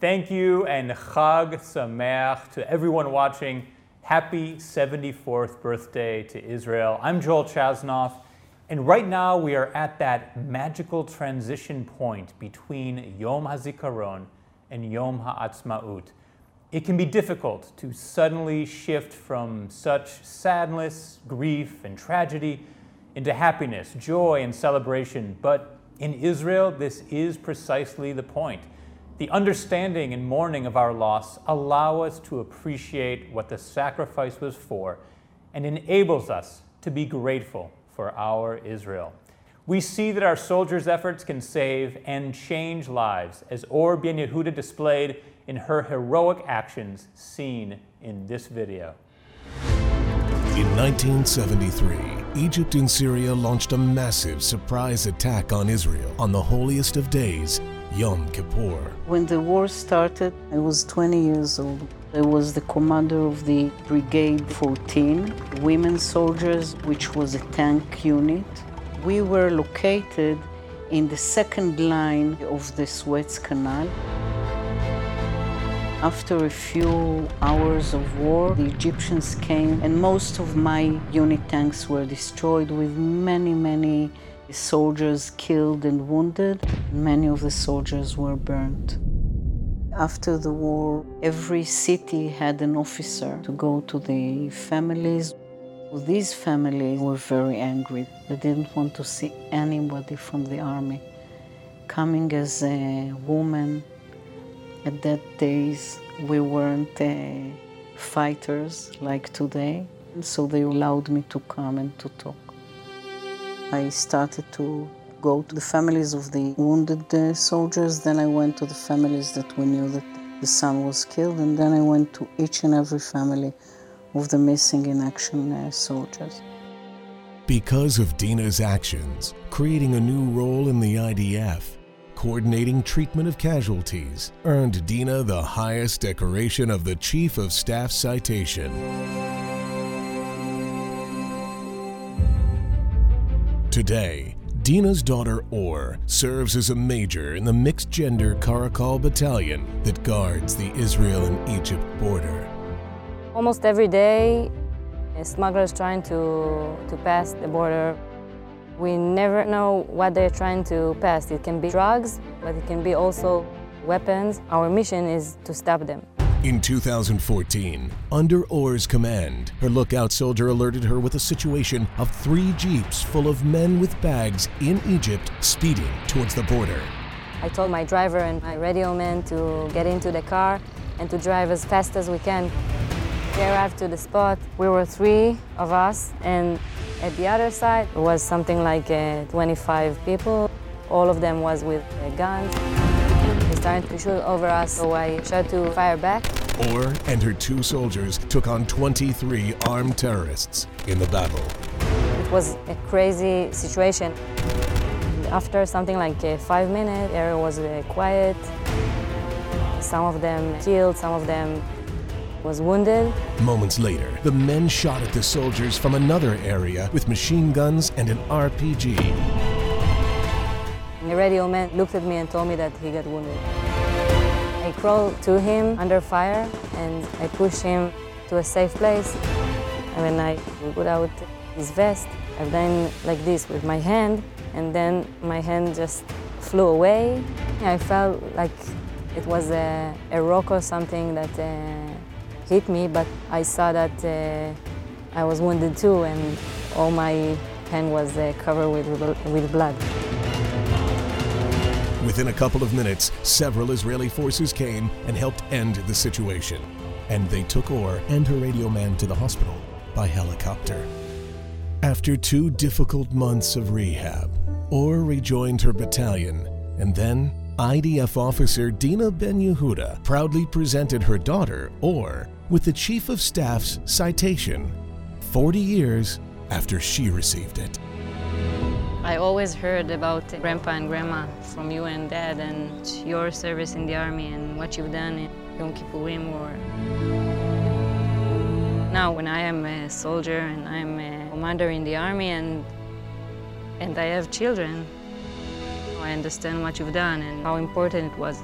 Thank you and Chag Sameach to everyone watching. Happy 74th birthday to Israel. I'm Joel Chasnoff, and right now we are at that magical transition point between Yom HaZikaron and Yom HaAtzmaut. It can be difficult to suddenly shift from such sadness, grief, and tragedy into happiness, joy, and celebration, but in Israel, this is precisely the point. The understanding and mourning of our loss allow us to appreciate what the sacrifice was for and enables us to be grateful for our Israel. We see that our soldiers' efforts can save and change lives, as Or Ben Yehuda displayed in her heroic actions seen in this video. In 1973, Egypt and Syria launched a massive surprise attack on Israel on the holiest of days, Yom Kippur. When the war started, I was 20 years old. I was the commander of the Brigade 14, women soldiers, which was a tank unit. We were located in the second line of the Suez Canal. After a few hours of war, the Egyptians came, and most of my unit tanks were destroyed, with many, many soldiers killed and wounded. Many of the soldiers were burnt. After the war, every city had an officer to go to the families. These families were very angry. They didn't want to see anybody from the army. Coming as a woman, at that days, we weren't uh, fighters like today, so they allowed me to come and to talk. I started to go to the families of the wounded uh, soldiers, then I went to the families that we knew that the son was killed, and then I went to each and every family of the missing in action uh, soldiers. Because of Dina's actions, creating a new role in the IDF, coordinating treatment of casualties, earned Dina the highest decoration of the Chief of Staff Citation. Today, Dina's daughter Or serves as a major in the mixed gender Caracal battalion that guards the Israel and Egypt border. Almost every day, smugglers trying to, to pass the border we never know what they're trying to pass. It can be drugs, but it can be also weapons. Our mission is to stop them. In 2014, under Or's command, her lookout soldier alerted her with a situation of three jeeps full of men with bags in Egypt speeding towards the border. I told my driver and my radio man to get into the car and to drive as fast as we can. We arrived to the spot. We were three of us, and at the other side was something like uh, 25 people. All of them was with uh, guns. Started to shoot over us, so I tried to fire back. Or and her two soldiers took on 23 armed terrorists in the battle. It was a crazy situation. After something like uh, five minutes, area was uh, quiet. Some of them killed, some of them was wounded. Moments later, the men shot at the soldiers from another area with machine guns and an RPG. The radio man looked at me and told me that he got wounded. I crawled to him under fire and I pushed him to a safe place. And when I put out his vest, I've done like this with my hand, and then my hand just flew away. I felt like it was a, a rock or something that uh, hit me, but I saw that uh, I was wounded too, and all my hand was uh, covered with, with blood. Within a couple of minutes, several Israeli forces came and helped end the situation. And they took Or and her radio man to the hospital by helicopter. After two difficult months of rehab, Or rejoined her battalion, and then IDF officer Dina Ben Yehuda proudly presented her daughter, Or, with the Chief of Staff's citation 40 years after she received it. I always heard about Grandpa and Grandma from you and Dad and your service in the Army and what you've done in Yom Kippurim War. Now, when I am a soldier and I'm a commander in the Army and, and I have children, I understand what you've done and how important it was.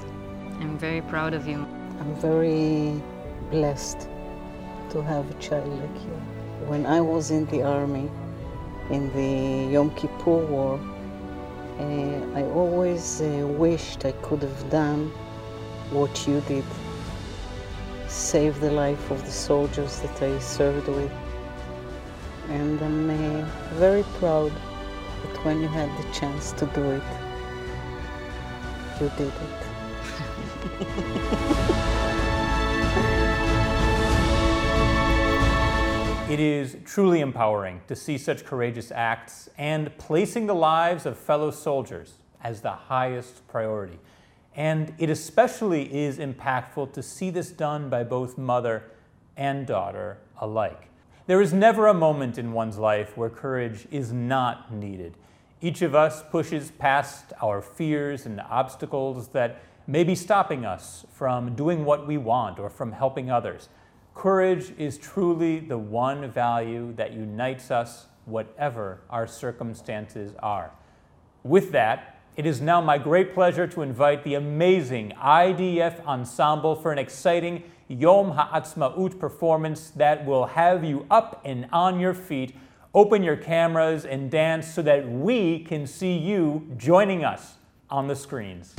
I'm very proud of you. I'm very blessed to have a child like you. When I was in the army, in the Yom Kippur War, uh, I always uh, wished I could have done what you did save the life of the soldiers that I served with. And I'm uh, very proud that when you had the chance to do it, you did it. It is truly empowering to see such courageous acts and placing the lives of fellow soldiers as the highest priority. And it especially is impactful to see this done by both mother and daughter alike. There is never a moment in one's life where courage is not needed. Each of us pushes past our fears and obstacles that may be stopping us from doing what we want or from helping others. Courage is truly the one value that unites us, whatever our circumstances are. With that, it is now my great pleasure to invite the amazing IDF Ensemble for an exciting Yom Ha'atzmaut performance that will have you up and on your feet, open your cameras, and dance so that we can see you joining us on the screens.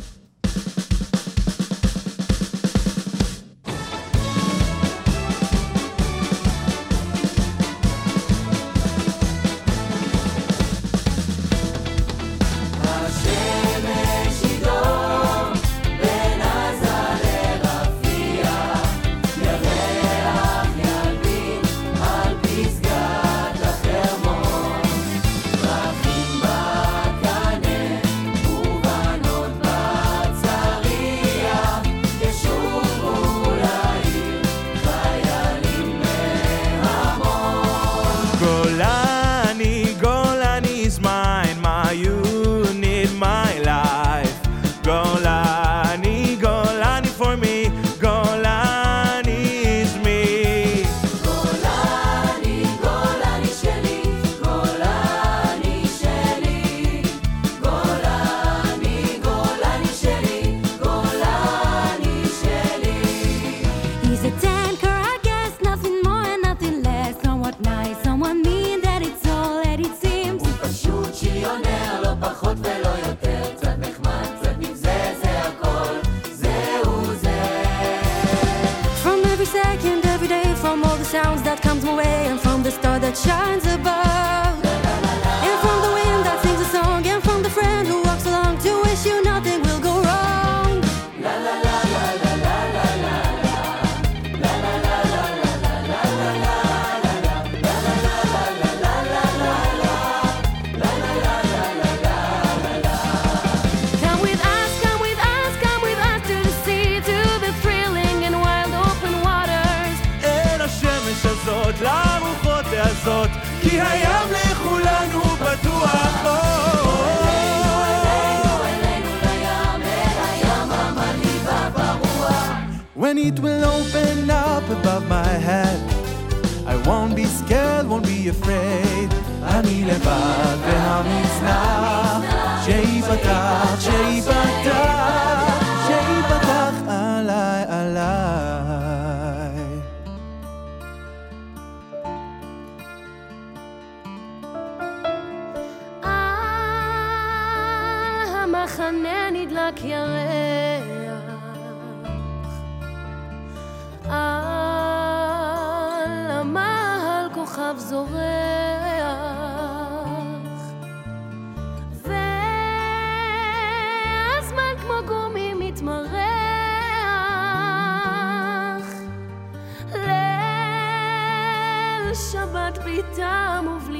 When it will open up above my head, I won't be scared, won't be afraid. אני לבד והמזנח, שייפתח, שייפתח, שייפתח עליי, עליי. על המחנה נדלק ירח הרעב זורח. והזמן כמו גומי מתמרח. ליל שבת בלי טעם ובלי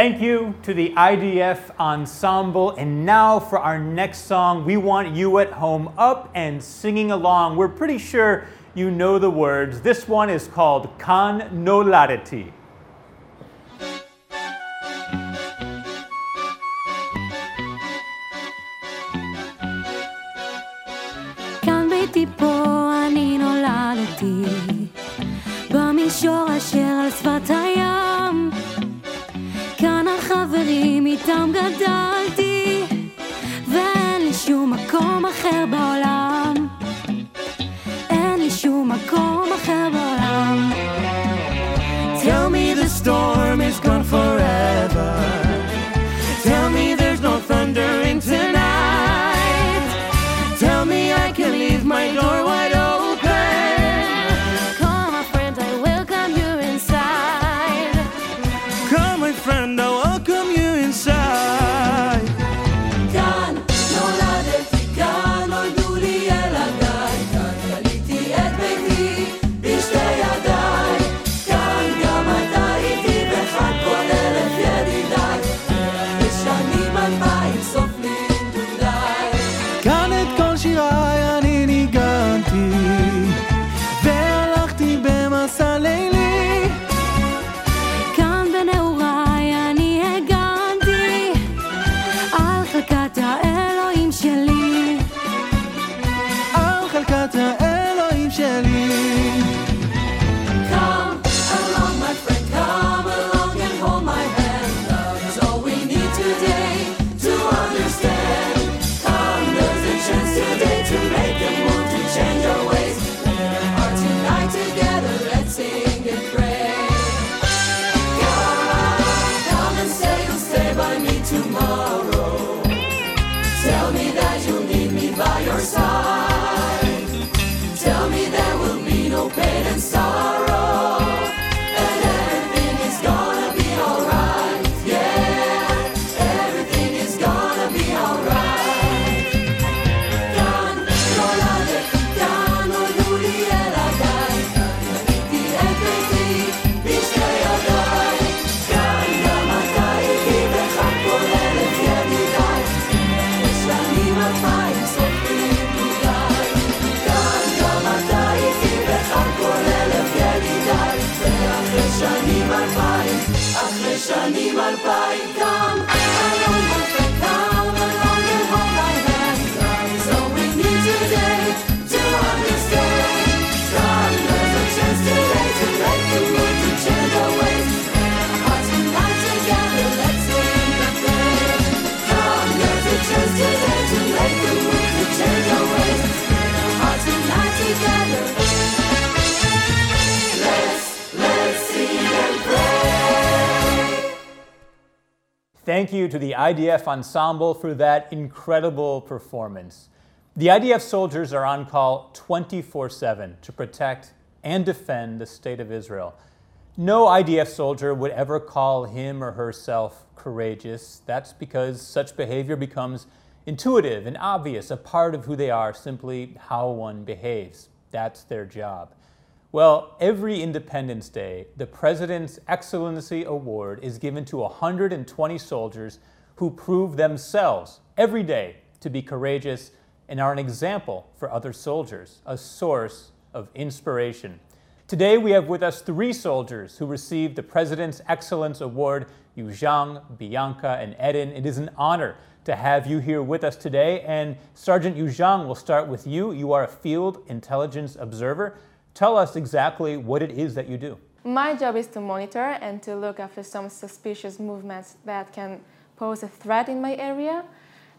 Thank you to the IDF Ensemble. And now for our next song, we want you at home up and singing along. We're pretty sure you know the words. This one is called Kan Noladeti. במישור אשר על שפת הים כאן החברים איתם גדלתי, ואין לי שום מקום אחר בעולם. Thank you to the IDF Ensemble for that incredible performance. The IDF soldiers are on call 24 7 to protect and defend the state of Israel. No IDF soldier would ever call him or herself courageous. That's because such behavior becomes intuitive and obvious, a part of who they are, simply how one behaves. That's their job. Well, every Independence Day, the President's Excellency Award is given to 120 soldiers who prove themselves every day to be courageous and are an example for other soldiers, a source of inspiration. Today, we have with us three soldiers who received the President's Excellence Award Yuzhang, Bianca, and Eden. It is an honor to have you here with us today. And Sergeant Yuzhang, we'll start with you. You are a field intelligence observer. Tell us exactly what it is that you do. My job is to monitor and to look after some suspicious movements that can pose a threat in my area.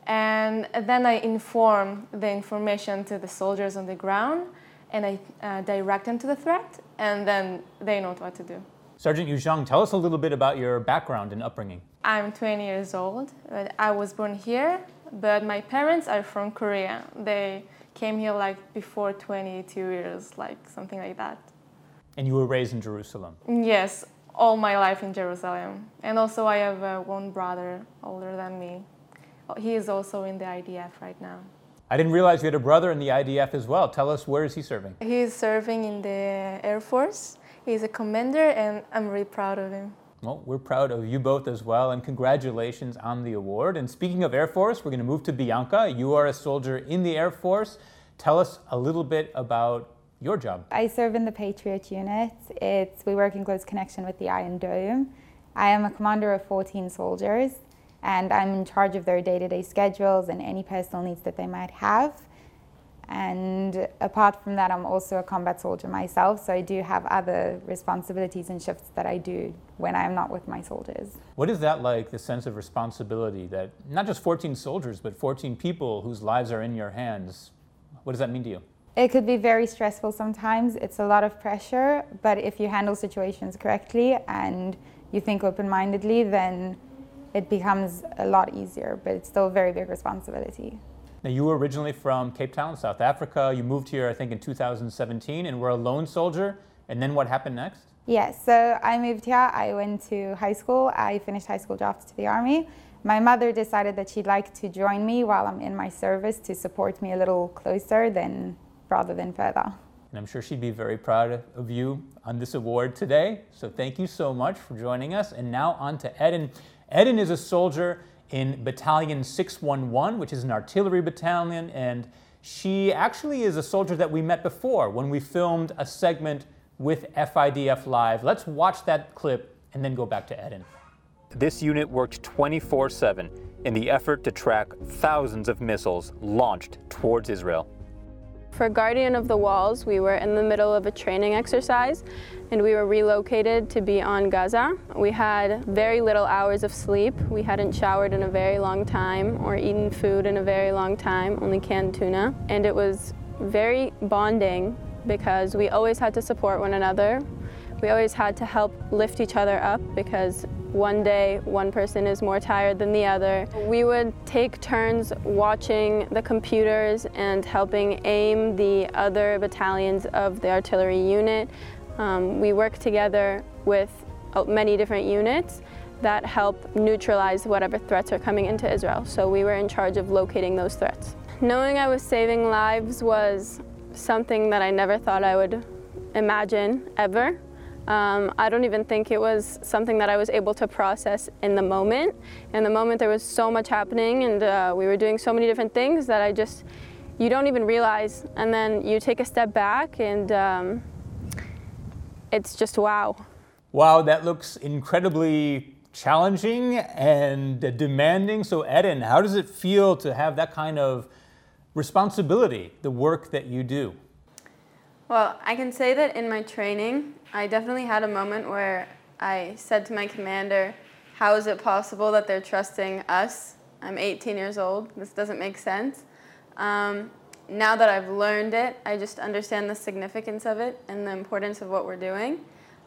And then I inform the information to the soldiers on the ground and I uh, direct them to the threat, and then they know what to do. Sergeant Yuzhang, tell us a little bit about your background and upbringing. I'm 20 years old. I was born here, but my parents are from Korea. They came here like before 22 years, like something like that. And you were raised in Jerusalem. Yes, all my life in Jerusalem. And also, I have uh, one brother older than me. He is also in the IDF right now. I didn't realize you had a brother in the IDF as well. Tell us where is he serving? He is serving in the Air Force. He's a commander, and I'm really proud of him. Well, we're proud of you both as well, and congratulations on the award. And speaking of Air Force, we're going to move to Bianca. You are a soldier in the Air Force. Tell us a little bit about your job. I serve in the Patriot unit. It's we work in close connection with the Iron Dome. I am a commander of 14 soldiers, and I'm in charge of their day-to-day schedules and any personal needs that they might have. And apart from that, I'm also a combat soldier myself, so I do have other responsibilities and shifts that I do when I'm not with my soldiers. What is that like, the sense of responsibility that not just 14 soldiers, but 14 people whose lives are in your hands? What does that mean to you? It could be very stressful sometimes. It's a lot of pressure, but if you handle situations correctly and you think open mindedly, then it becomes a lot easier, but it's still a very big responsibility. Now, you were originally from Cape Town, South Africa. You moved here, I think, in 2017 and were a lone soldier. And then what happened next? Yes, so I moved here. I went to high school. I finished high school, drafted to the Army. My mother decided that she'd like to join me while I'm in my service to support me a little closer than rather than further. And I'm sure she'd be very proud of you on this award today. So thank you so much for joining us. And now on to Eden. Eden is a soldier in Battalion 611, which is an artillery battalion, and she actually is a soldier that we met before when we filmed a segment with FIDF Live. Let's watch that clip and then go back to Eden. This unit worked 24 7 in the effort to track thousands of missiles launched towards Israel. For Guardian of the Walls, we were in the middle of a training exercise and we were relocated to be on Gaza. We had very little hours of sleep. We hadn't showered in a very long time or eaten food in a very long time, only canned tuna. And it was very bonding because we always had to support one another. We always had to help lift each other up because one day one person is more tired than the other. We would take turns watching the computers and helping aim the other battalions of the artillery unit. Um, we work together with uh, many different units that help neutralize whatever threats are coming into Israel. So we were in charge of locating those threats. Knowing I was saving lives was something that I never thought I would imagine ever. Um, I don't even think it was something that I was able to process in the moment. In the moment, there was so much happening, and uh, we were doing so many different things that I just, you don't even realize. And then you take a step back, and um, it's just wow. Wow, that looks incredibly challenging and demanding. So, Eden, how does it feel to have that kind of responsibility, the work that you do? Well, I can say that in my training, I definitely had a moment where I said to my commander, How is it possible that they're trusting us? I'm 18 years old. This doesn't make sense. Um, now that I've learned it, I just understand the significance of it and the importance of what we're doing.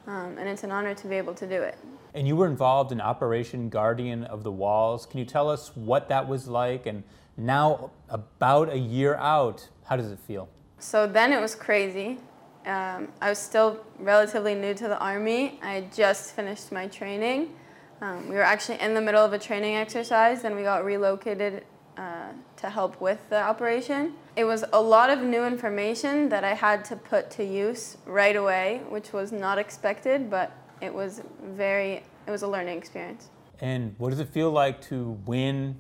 Um, and it's an honor to be able to do it. And you were involved in Operation Guardian of the Walls. Can you tell us what that was like? And now, about a year out, how does it feel? So then it was crazy. Um, I was still relatively new to the Army. I had just finished my training. Um, we were actually in the middle of a training exercise, and we got relocated uh, to help with the operation. It was a lot of new information that I had to put to use right away, which was not expected, but it was very, it was a learning experience. And what does it feel like to win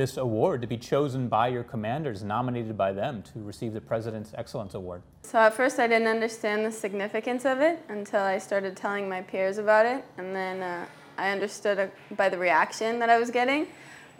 this award, to be chosen by your commanders, nominated by them to receive the President's Excellence Award? So at first I didn't understand the significance of it until I started telling my peers about it, and then uh, I understood uh, by the reaction that I was getting.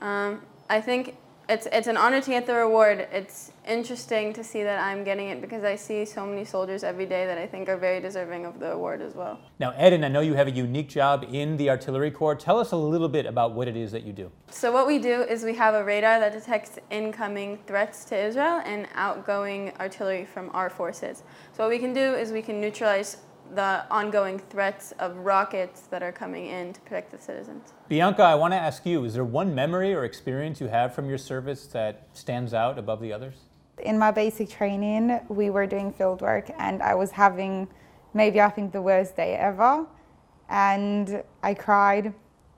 Um, I think it's it's an honor to get the reward. It's interesting to see that I'm getting it because I see so many soldiers every day that I think are very deserving of the award as well. Now, Eden, I know you have a unique job in the Artillery Corps. Tell us a little bit about what it is that you do. So what we do is we have a radar that detects incoming threats to Israel and outgoing artillery from our forces. So what we can do is we can neutralize the ongoing threats of rockets that are coming in to protect the citizens. Bianca, I want to ask you is there one memory or experience you have from your service that stands out above the others? In my basic training, we were doing field work, and I was having maybe I think the worst day ever. And I cried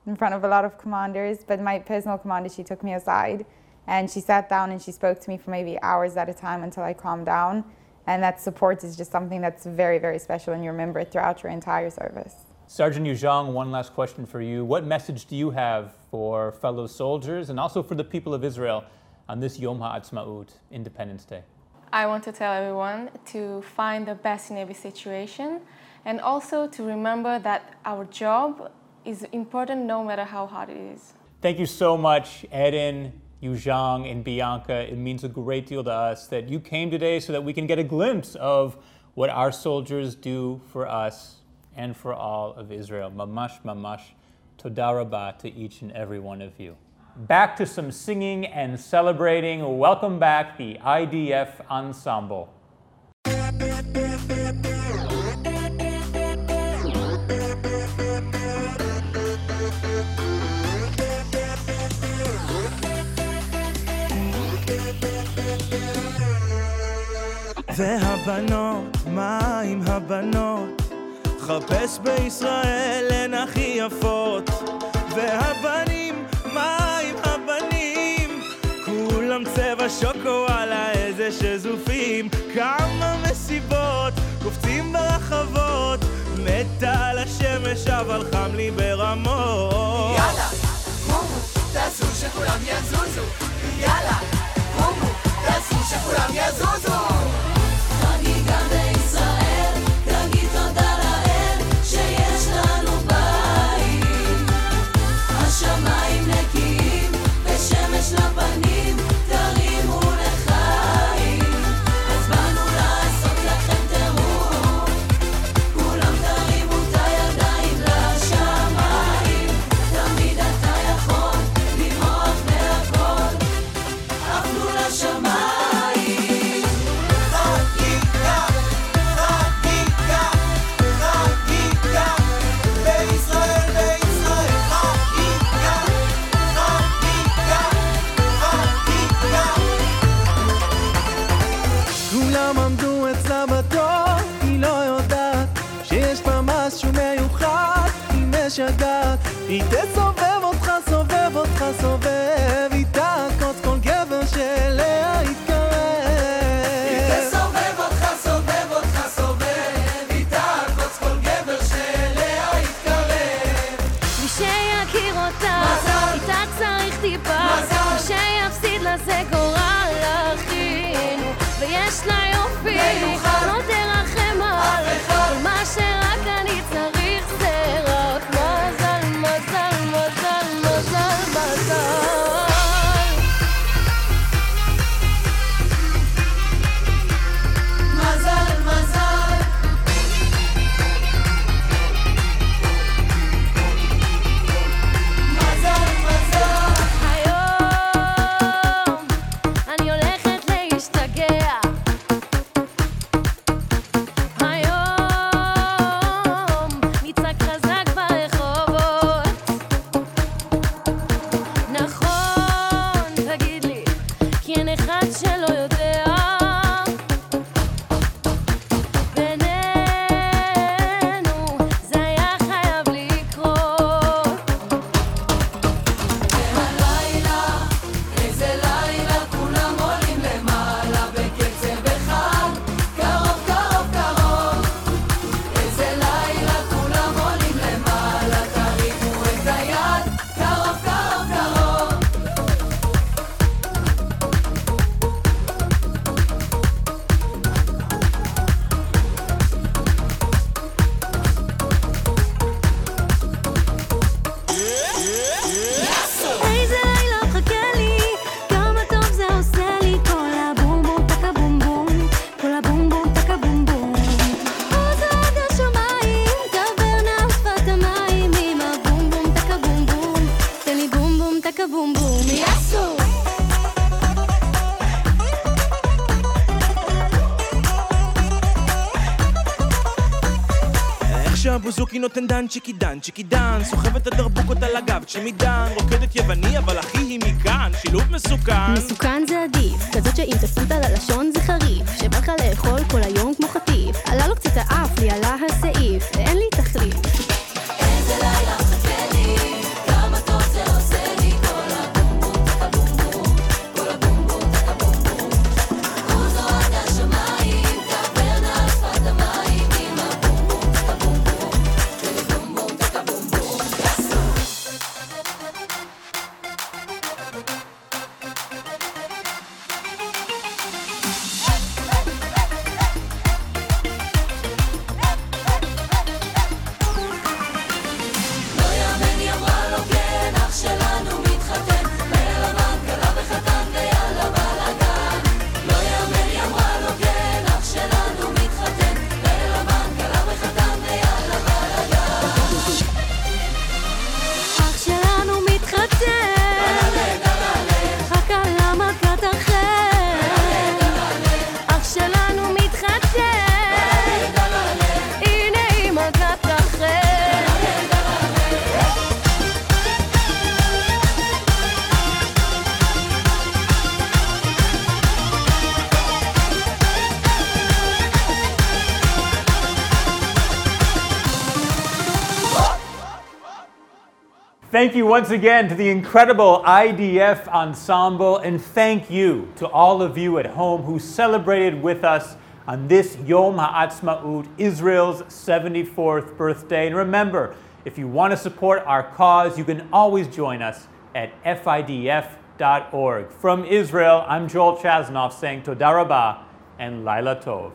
in front of a lot of commanders, but my personal commander, she took me aside and she sat down and she spoke to me for maybe hours at a time until I calmed down. And that support is just something that's very, very special and you remember it throughout your entire service. Sergeant Yu Zhang, one last question for you. What message do you have for fellow soldiers and also for the people of Israel on this Yom HaAtzmaut, Independence Day? I want to tell everyone to find the best in every situation and also to remember that our job is important no matter how hard it is. Thank you so much, Eden, Yu Zhang, and Bianca. It means a great deal to us that you came today so that we can get a glimpse of what our soldiers do for us and for all of Israel. Mamash, mamash, toda rabah to each and every one of you Back to some singing and celebrating. Welcome back, the IDF Ensemble. והבנות, מה עם הבנות? חפש בישראל הן הכי יפות. והבנים, מה עם הבנים? כולם צבע שוקו, וואלה איזה שזופים. כמה מסיבות, קופצים ברחבות. מתה על השמש, אבל חם לי ברמות. יאללה, קומו, תעשו שכולם יזוזו. יאללה, קומו, תעשו שכולם יזוזו. 者がいてそう דן צ'יקי דן צ'יקי דן סוחב את הדרבוקות על הגב צ'ימידן רוקדת יווני אבל אחי היא מכאן שילוב מסוכן. מסוכן זה עדיף, כזאת שאם תסות על הלשון זה Thank you once again to the incredible IDF ensemble, and thank you to all of you at home who celebrated with us on this Yom HaAtzmaut, Israel's 74th birthday. And remember, if you want to support our cause, you can always join us at fidf.org. From Israel, I'm Joel Chasnoff saying Toda Rabah and Laila Tov.